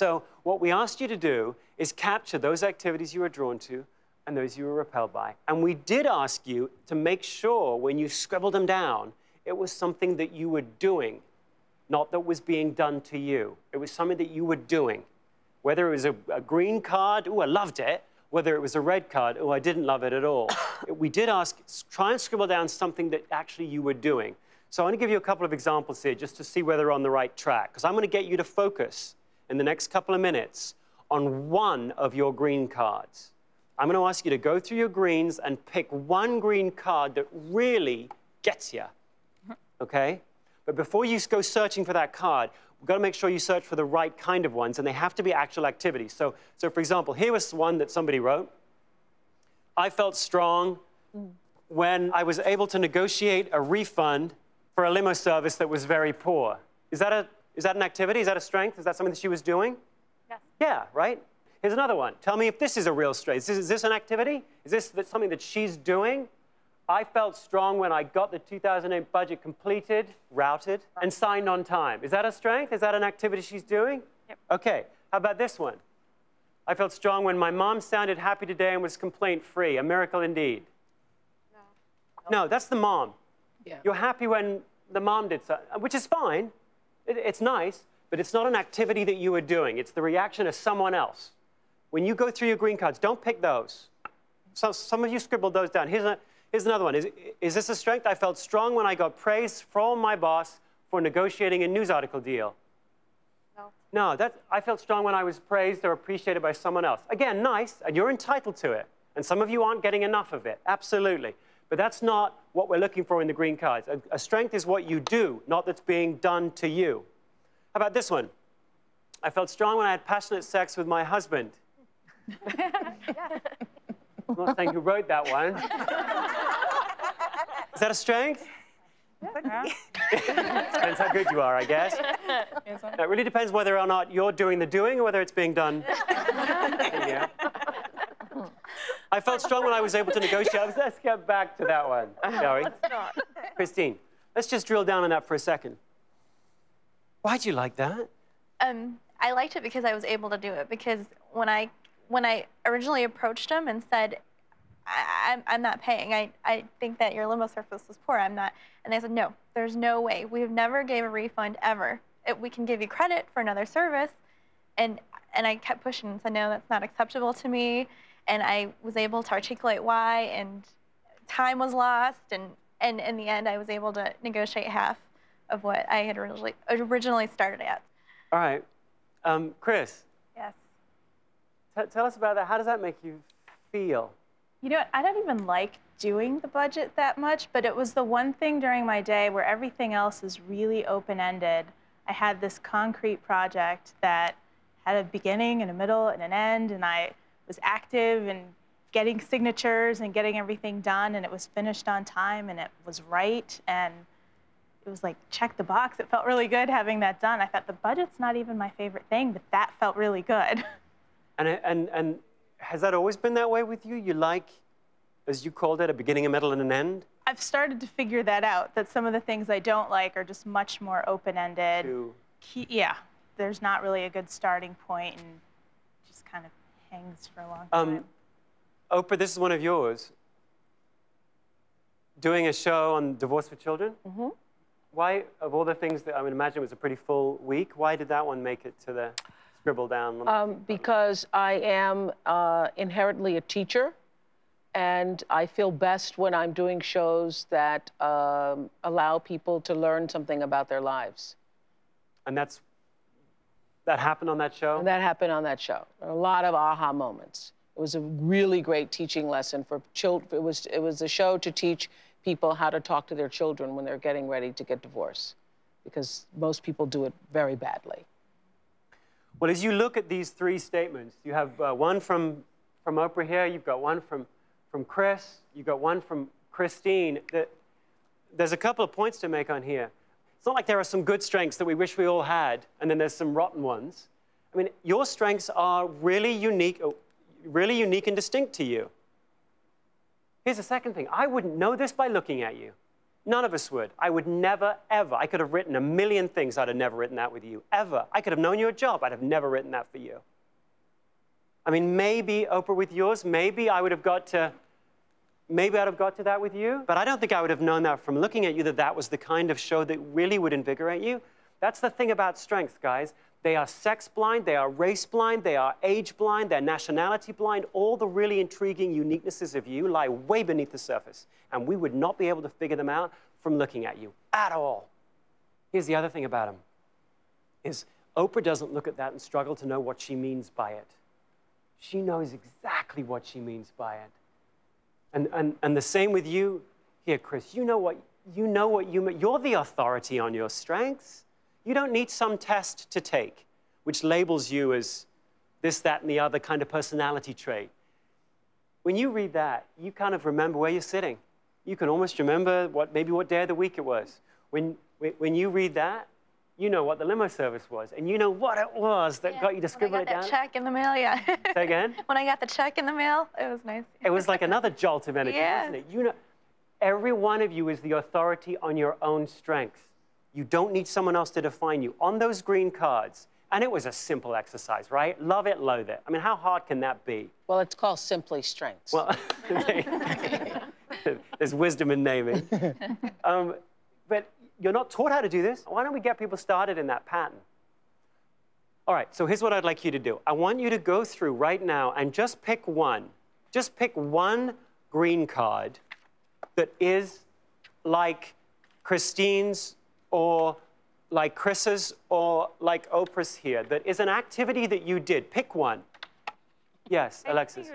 So, what we asked you to do is capture those activities you were drawn to and those you were repelled by. And we did ask you to make sure when you scribbled them down, it was something that you were doing, not that was being done to you. It was something that you were doing. Whether it was a, a green card, oh, I loved it, whether it was a red card, oh, I didn't love it at all. we did ask, try and scribble down something that actually you were doing. So I want to give you a couple of examples here just to see whether we're on the right track, because I'm going to get you to focus in the next couple of minutes on one of your green cards. I'm going to ask you to go through your greens and pick one green card that really gets you. Okay? But before you go searching for that card, we've got to make sure you search for the right kind of ones, and they have to be actual activities. So, so for example, here was one that somebody wrote. I felt strong when I was able to negotiate a refund for a limo service that was very poor. Is that, a, is that an activity? Is that a strength? Is that something that she was doing? Yes. Yeah, right? Here's another one. Tell me if this is a real strength. Is this, is this an activity? Is this something that she's doing? I felt strong when I got the 2008 budget completed, routed, and signed on time. Is that a strength? Is that an activity she's doing? Yep. Okay. How about this one? I felt strong when my mom sounded happy today and was complaint free. A miracle indeed. No. No, that's the mom. Yeah. You're happy when the mom did so, which is fine. It, it's nice, but it's not an activity that you are doing. It's the reaction of someone else. When you go through your green cards, don't pick those. So, some of you scribbled those down. Here's, a, here's another one. Is, is this a strength? I felt strong when I got praise from my boss for negotiating a news article deal. No. No, that, I felt strong when I was praised or appreciated by someone else. Again, nice, and you're entitled to it. And some of you aren't getting enough of it, absolutely. But that's not what we're looking for in the green cards. A, a strength is what you do, not that's being done to you. How about this one? I felt strong when I had passionate sex with my husband. I'm not saying who wrote that one. Is that a strength? Depends how good you are, I guess. It really depends whether or not you're doing the doing or whether it's being done. yeah. I felt strong when I was able to negotiate. Let's get back to that one, shall we? Christine, let's just drill down on that for a second. Why'd you like that? Um, I liked it because I was able to do it. Because when I when I originally approached him and said, I, I'm, I'm not paying. I, I think that your limo service was poor. I'm not. And they said, no, there's no way. We've never gave a refund ever. It, we can give you credit for another service. And, and I kept pushing and said, no, that's not acceptable to me. And I was able to articulate why, and time was lost. And, and in the end, I was able to negotiate half of what I had originally, originally started at. All right. Um, Chris, Yes. t- tell us about that. How does that make you feel? You know? I don't even like doing the budget that much, but it was the one thing during my day where everything else is really open ended. I had this concrete project that had a beginning and a middle and an end, and I was active and getting signatures and getting everything done, and it was finished on time and it was right. And it was like, check the box. It felt really good having that done. I thought the budget's not even my favorite thing, but that felt really good. And, and, and has that always been that way with you? You like, as you called it, a beginning, a middle, and an end? I've started to figure that out. That some of the things I don't like are just much more open-ended. Yeah, there's not really a good starting point, and just kind of hangs for a long time. um, Oprah, this is one of yours. Doing a show on divorce for children. Mm-hmm. Why, of all the things that I would imagine was a pretty full week, why did that one make it to the scribble down? Um, because I am uh, inherently a teacher, and I feel best when I'm doing shows that um, allow people to learn something about their lives. and that's that happened on that show. And that happened on that show. A lot of aha moments. It was a really great teaching lesson for children. It was, it was a show to teach people how to talk to their children when they're getting ready to get divorced, because most people do it very badly. Well, as you look at these three statements, you have uh, one from, from Oprah here, you've got one from, from Chris, you've got one from Christine. That, there's a couple of points to make on here. It's not like there are some good strengths that we wish we all had, and then there's some rotten ones. I mean, your strengths are really unique, uh, really unique and distinct to you. Here's the second thing I wouldn't know this by looking at you. None of us would. I would never, ever. I could have written a million things. I'd have never written that with you, ever. I could have known your job. I'd have never written that for you. I mean, maybe Oprah with yours, maybe I would have got to, maybe I'd have got to that with you, but I don't think I would have known that from looking at you that that was the kind of show that really would invigorate you. That's the thing about strength, guys. They are sex blind, they are race blind, they are age blind, they're nationality blind. All the really intriguing uniquenesses of you lie way beneath the surface, and we would not be able to figure them out from looking at you at all. Here's the other thing about them is Oprah doesn't look at that and struggle to know what she means by it. She knows exactly what she means by it. And, and, and the same with you here, Chris. You know what you know what you you're the authority on your strengths. You don't need some test to take, which labels you as this, that, and the other kind of personality trait. When you read that, you kind of remember where you're sitting. You can almost remember what maybe what day of the week it was. When, when you read that, you know what the limo service was, and you know what it was that Yeah, got you to scribble when I it got down. that check in the mail, yeah. Say again? when I got the check in the mail, it was nice. It was like another jolt of energy, Yeah. wasn't it? You know, every one of you is the authority on your own strengths. You don't need someone else to define you. On those green cards, and it was a simple exercise, right? Love it, loathe it. I mean, how hard can that be? Well, it's called Simply Strengths. Well, there's wisdom in naming. Um, but you're not taught how to do this. Why don't we get people started in that pattern? All right, so here's what I'd like you to do. I want you to go through right now and just pick one. Just pick one green card that is like Christine's or like Chris's or like Oprah's here, that is an activity that you did. Pick one. Yes, I Alexis.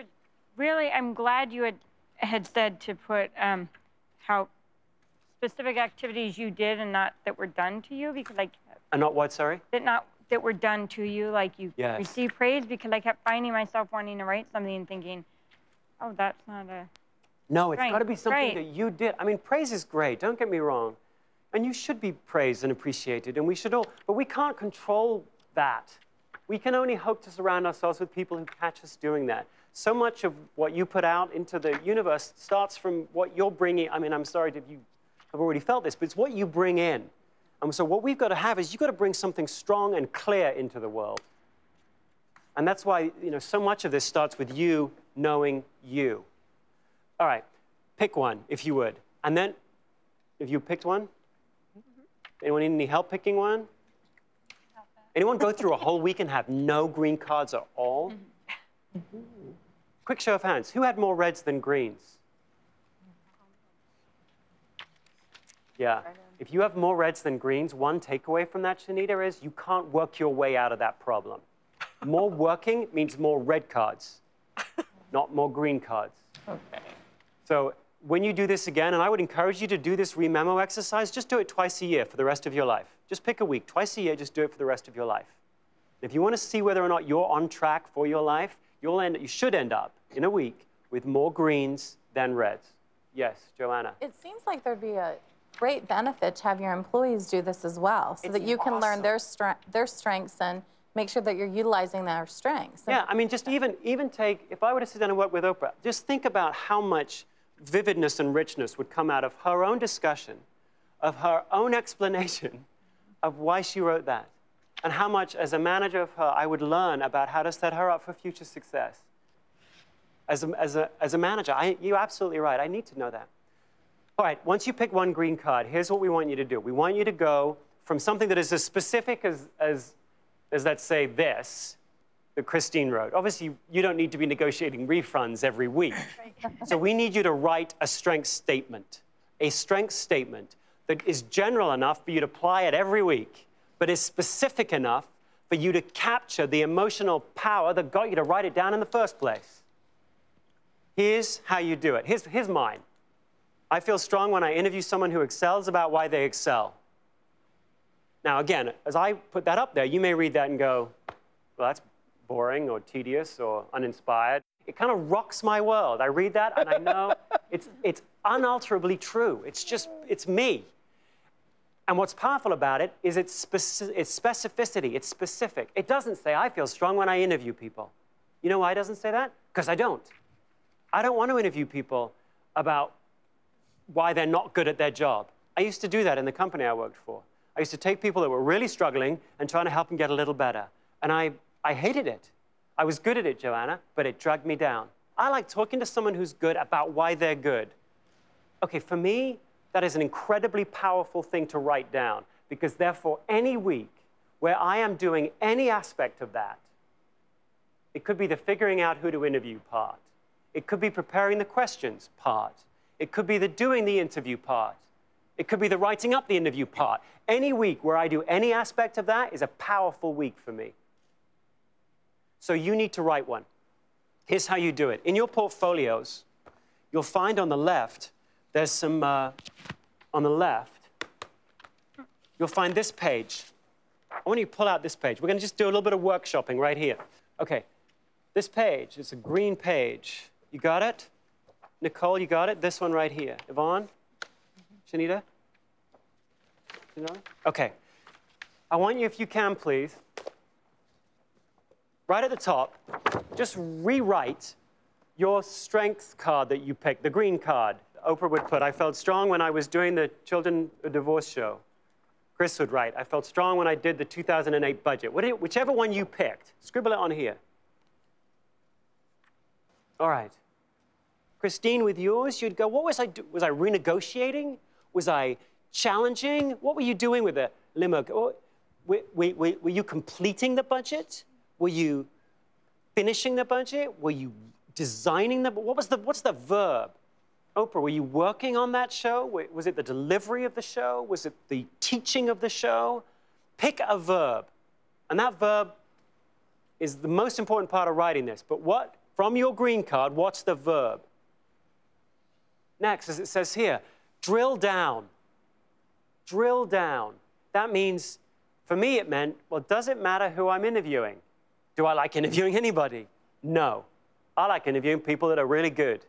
Really, I'm glad you had, had said to put um, how specific activities you did and not that were done to you because like And not what, sorry? that not that were done to you like you Yes. received praise because I kept finding myself wanting to write something and thinking, oh, that's not a No, it's got to be something right. that you did. I mean, praise is great, don't get me wrong. And you should be praised and appreciated, and we should all, but we can't control that. We can only hope to surround ourselves with people who catch us doing that. So much of what you put out into the universe starts from what you're bringing. I mean, I'm sorry if you have already felt this, but it's what you bring in. And so, what we've got to have is you've got to bring something strong and clear into the world. And that's why, you know, so much of this starts with you knowing you. All right, pick one if you would. And then, if you picked one, anyone need any help picking one? Anyone go through a whole week and have no green cards at all? Mm-hmm. Quick show of hands. Who had more reds than greens? Yeah. If you have more reds than greens, one takeaway from that, Shanita, is you can't work your way out of that problem. More working means more red cards, not more green cards. okay. So when you do this again, and I would encourage you to do this rememo exercise, just do it twice a year for the rest of your life. Just pick a week, twice a year, just do it for the rest of your life. If you want to see whether or not you're on track for your life, you'll end, you should end up in a week with more greens than reds. Yes, Joanna. It seems like there'd be a great benefit to have your employees do this as well, so It's that you can learn their stre- their strengths and make sure that you're utilizing their strengths. And Yeah, I mean, just even even take if I were to sit down and work with Oprah, just think about how much vividness and richness would come out of her own discussion, of her own explanation of why she wrote that, and how much, as a manager of her, I would learn about how to set her up for future success. As a, as a, as a manager, I, you're absolutely right. I need to know that. All right, once you pick one green card, here's what we want you to do. We want you to go from something that is as specific as, as, as let's say, this, that Christine wrote. Obviously, you don't need to be negotiating refunds every week. so we need you to write a strength statement, a strength statement that is general enough for you to apply it every week, but is specific enough for you to capture the emotional power that got you to write it down in the first place. Here's how you do it. Here's, here's mine. I feel strong when I interview someone who excels about why they excel. Now, again, as I put that up there, you may read that and go, well, that's boring or tedious or uninspired. It kind of rocks my world. I read that and I know it's, it's unalterably true. It's just, it's me. And what's powerful about it is its, speci- its specificity, it's specific. It doesn't say, I feel strong when I interview people. You know why it doesn't say that? Because I don't. I don't want to interview people about why they're not good at their job. I used to do that in the company I worked for. I used to take people that were really struggling and trying to help them get a little better. And I, I hated it. I was good at it, Joanna, but it dragged me down. I like talking to someone who's good about why they're good. Okay, for me, that is an incredibly powerful thing to write down because, therefore, any week where I am doing any aspect of that, it could be the figuring out who to interview part, it could be preparing the questions part, it could be the doing the interview part, it could be the writing up the interview part. Any week where I do any aspect of that is a powerful week for me. So you need to write one. Here's how you do it. In your portfolios, you'll find on the left, there's some, uh, on the left, you'll find this page. I want you to pull out this page. We're going to just do a little bit of workshopping right here. Okay, this page it's a green page. You got it? Nicole, you got it? This one right here. Yvonne? Shanita? Okay. I want you, if you can, please, right at the top, just rewrite your strength card that you picked, the green card. Oprah would put, I felt strong when I was doing the children uh, divorce show. Chris would write, I felt strong when I did the 2008 budget. Whichever one you picked, scribble it on here. All right. Christine, with yours, you'd go, what was I do? Was I renegotiating? Was I challenging? What were you doing with the limo? Were, were, were, were you completing the budget? Were you finishing the budget? Were you designing the, what was the, what's the verb? Oprah, were you working on that show? Was it the delivery of the show? Was it the teaching of the show? Pick a verb. And that verb is the most important part of writing this. But what, from your green card, what's the verb? Next, as it says here, drill down. Drill down. That means, for me, it meant, well, does it matter who I'm interviewing? Do I like interviewing anybody? No. I like interviewing people that are really good.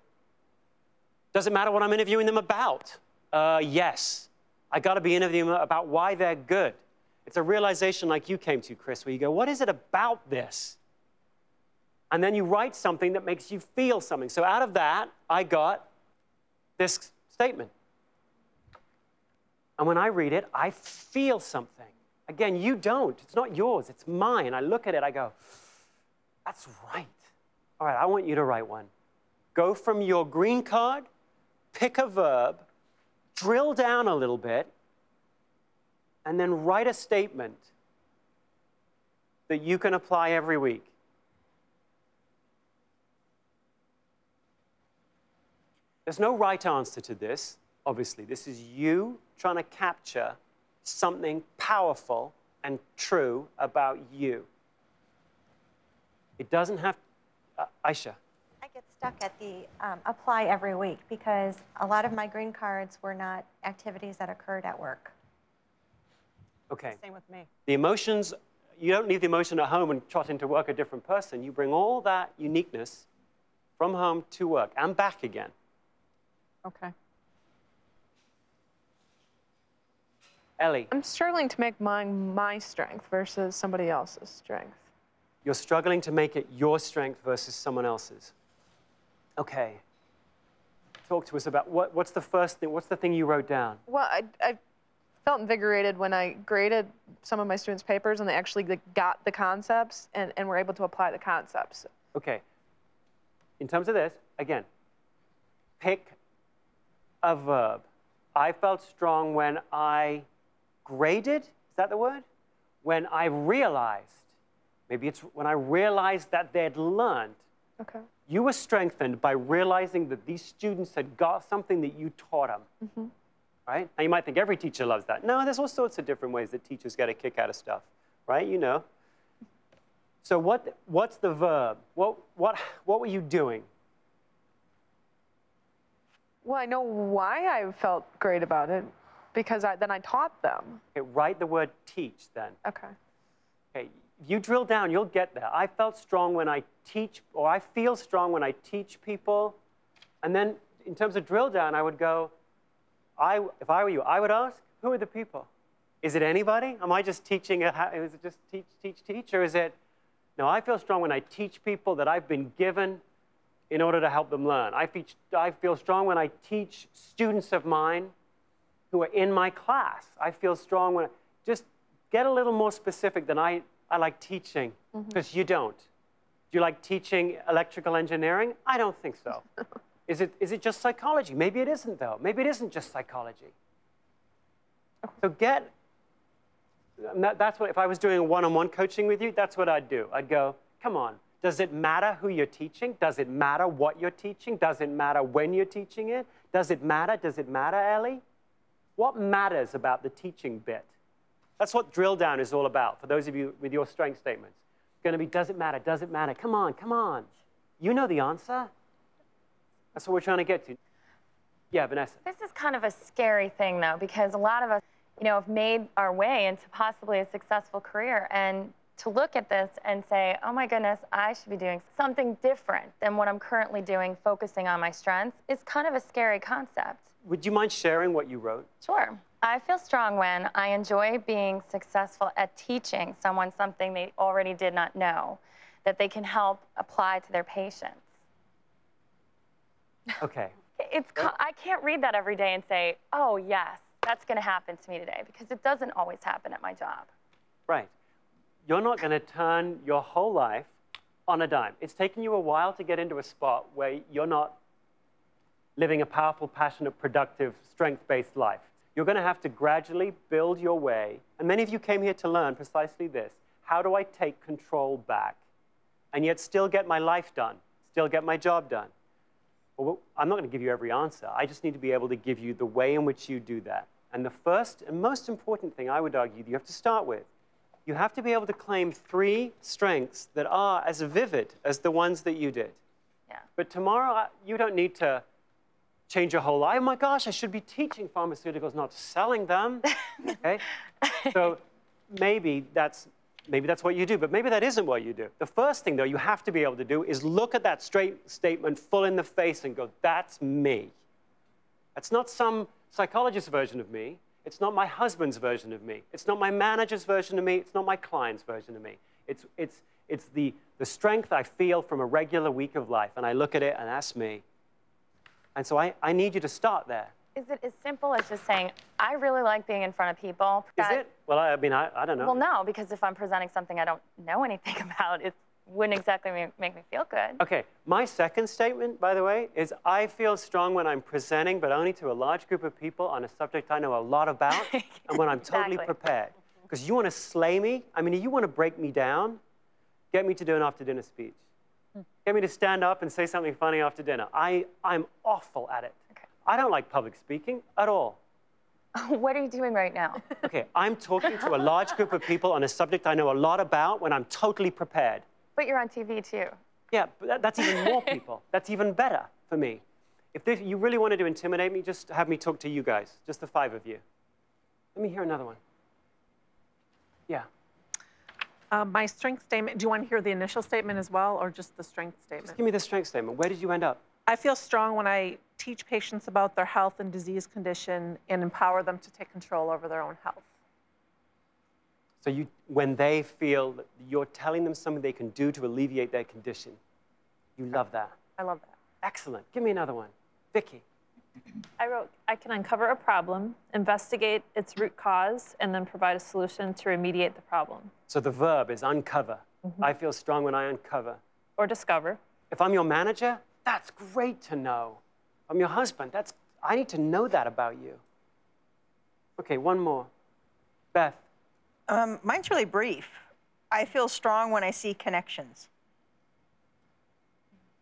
Does it matter what I'm interviewing them about? Uh, yes. I got to be interviewing them about why they're good. It's a realization like you came to, Chris, where you go, what is it about this? And then you write something that makes you feel something. So out of that, I got this statement. And when I read it, I feel something. Again, you don't. It's not yours, it's mine. I look at it, I go, that's right. All right, I want you to write one. Go from your green card, pick a verb, drill down a little bit, and then write a statement that you can apply every week. There's no right answer to this, obviously. This is you trying to capture something powerful and true about you. It doesn't have, uh, Aisha. I get stuck at the um, apply every week because a lot of my green cards were not activities that occurred at work. Okay. Same with me. The emotions, you don't leave the emotion at home and trot into work a different person. You bring all that uniqueness from home to work and back again. Okay. Ellie, I'm struggling to make mine my strength versus somebody else's strength. you're struggling to make it your strength versus someone else's. Okay. Talk to us about what, what's the first thing, what's the thing you wrote down? Well, I, I felt invigorated when I graded some of my students' papers and they actually got the concepts and, and were able to apply the concepts. Okay. In terms of this, again, pick a verb. I felt strong when I graded, is that the word? When I realized, maybe it's when I realized that they'd learned. Okay. You were strengthened by realizing that these students had got something that you taught them. Mm-hmm. Right? Now you might think every teacher loves that. No, there's all sorts of different ways that teachers get a kick out of stuff. Right? You know. So what, what's the verb? What, what, what were you doing? Well, I know why I felt great about it because I, then I taught them. Okay, write the word teach then. Okay. Okay, you drill down, you'll get there. I felt strong when I teach, or I feel strong when I teach people. And then in terms of drill down, I would go, I, if I were you, I would ask, who are the people? Is it anybody? Am I just teaching, a, is it just teach, teach, teach? Or is it, no, I feel strong when I teach people that I've been given in order to help them learn. I, teach, I feel strong when I teach students of mine who are in my class. I feel strong when, I just get a little more specific than I, I like teaching, mm-hmm. because you don't. Do you like teaching electrical engineering? I don't think so. is, it, is it just psychology? Maybe it isn't, though. Maybe it isn't just psychology. So get, that, that's what, if I was doing one on one coaching with you, that's what I'd do. I'd go, come on, does it matter who you're teaching? Does it matter what you're teaching? Does it matter when you're teaching it? Does it matter? Does it matter, Ellie? What matters about the teaching bit? That's what drill down is all about for those of you with your strength statements. It's going to be does it matter? Does it matter? Come on, come on. You know the answer. That's what we're trying to get to. Yeah, Vanessa. This is kind of a scary thing, though, because a lot of us, you know, have made our way into possibly a successful career. And to look at this and say, oh my goodness, I should be doing something different than what I'm currently doing, focusing on my strengths, is kind of a scary concept. Would you mind sharing what you wrote? Sure. I feel strong when I enjoy being successful at teaching someone something they already did not know that they can help apply to their patients. Okay. It's I can't read that every day and say, "Oh, yes, that's going to happen to me today," because it doesn't always happen at my job. Right. You're not going to turn your whole life on a dime. It's taken you a while to get into a spot where you're not living a powerful, passionate, productive, strength based life. You're going to have to gradually build your way. And many of you came here to learn precisely this how do I take control back and yet still get my life done, still get my job done? Well, I'm not going to give you every answer. I just need to be able to give you the way in which you do that. And the first and most important thing I would argue that you have to start with you have to be able to claim three strengths that are as vivid as the ones that you did. Yeah. But tomorrow, you don't need to change your whole life. Oh my gosh, I should be teaching pharmaceuticals, not selling them. Okay? so maybe that's maybe that's what you do, but maybe that isn't what you do. The first thing, though, you have to be able to do is look at that straight statement full in the face and go, that's me. That's not some psychologist's version of me. It's not my husband's version of me. It's not my manager's version of me. It's not my client's version of me. It's, it's, it's the, the strength I feel from a regular week of life. And I look at it and that's me. And so I, I need you to start there. Is it as simple as just saying, "I really like being in front of people"? Is it? Well, I, I mean, I, I don't know. Well, no, because if I'm presenting something I don't know anything about, it wouldn't exactly make me feel good. Okay, my second statement, by the way, is I feel strong when I'm presenting, but only to a large group of people on a subject I know a lot about, and when I'm totally Exactly. prepared. Because you want to slay me, I mean, you want to break me down, get me to do an after dinner speech. Hmm. Get me to stand up and say something funny after dinner. I, I'm awful at it. Okay. I don't like public speaking at all. what are you doing right now? Okay, I'm talking to a large group of people on a subject I know a lot about when I'm totally prepared. But you're on TV too. Yeah, but that, that's even more people. That's even better for me. If this, you really wanted to intimidate me, just have me talk to you guys, just the five of you. Let me hear another one. Yeah. Um, my strength statement, do you want to hear the initial statement as well, or just the strength statement? Just give me the strength statement. Where did you end up? I feel strong when I teach patients about their health and disease condition and empower them to take control over their own health. So you, when they feel that you're telling them something they can do to alleviate their condition, you love that. I love that. Excellent. Give me another one. Vicky. I wrote, I can uncover a problem, investigate its root cause, and then provide a solution to remediate the problem. So the verb is uncover. Mm-hmm. I feel strong when I uncover. Or discover. If I'm your manager, that's great to know. If I'm your husband, that's I need to know that about you. Okay, one more. Beth. Um, mine's really brief. I feel strong when I see connections.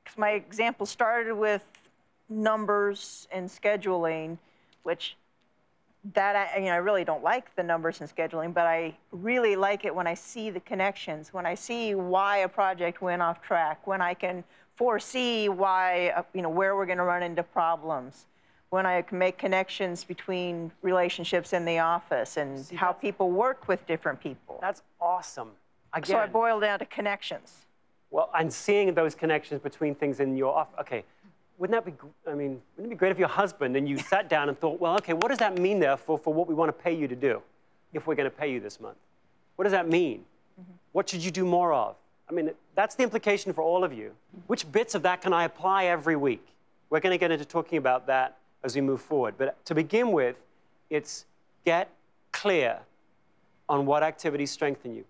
'Cause my example started with numbers and scheduling, which that I, you know, I really don't like the numbers and scheduling, but I really like it when I see the connections, when I see why a project went off track, when I can foresee why, uh, you know, where we're going to run into problems, when I make connections between relationships in the office and how people work with different people. That's awesome. Again, So I boil down to connections. well, and seeing those connections between things in your office. Okay, wouldn't that be? I mean, wouldn't it be great if your husband and you sat down and thought, well, okay, what does that mean there for, for what we want to pay you to do, if we're going to pay you this month? What does that mean? Mm-hmm. What should you do more of? I mean, that's the implication for all of you. Mm-hmm. Which bits of that can I apply every week? We're going to get into talking about that as we move forward. But to begin with, It's get clear on what activities strengthen you.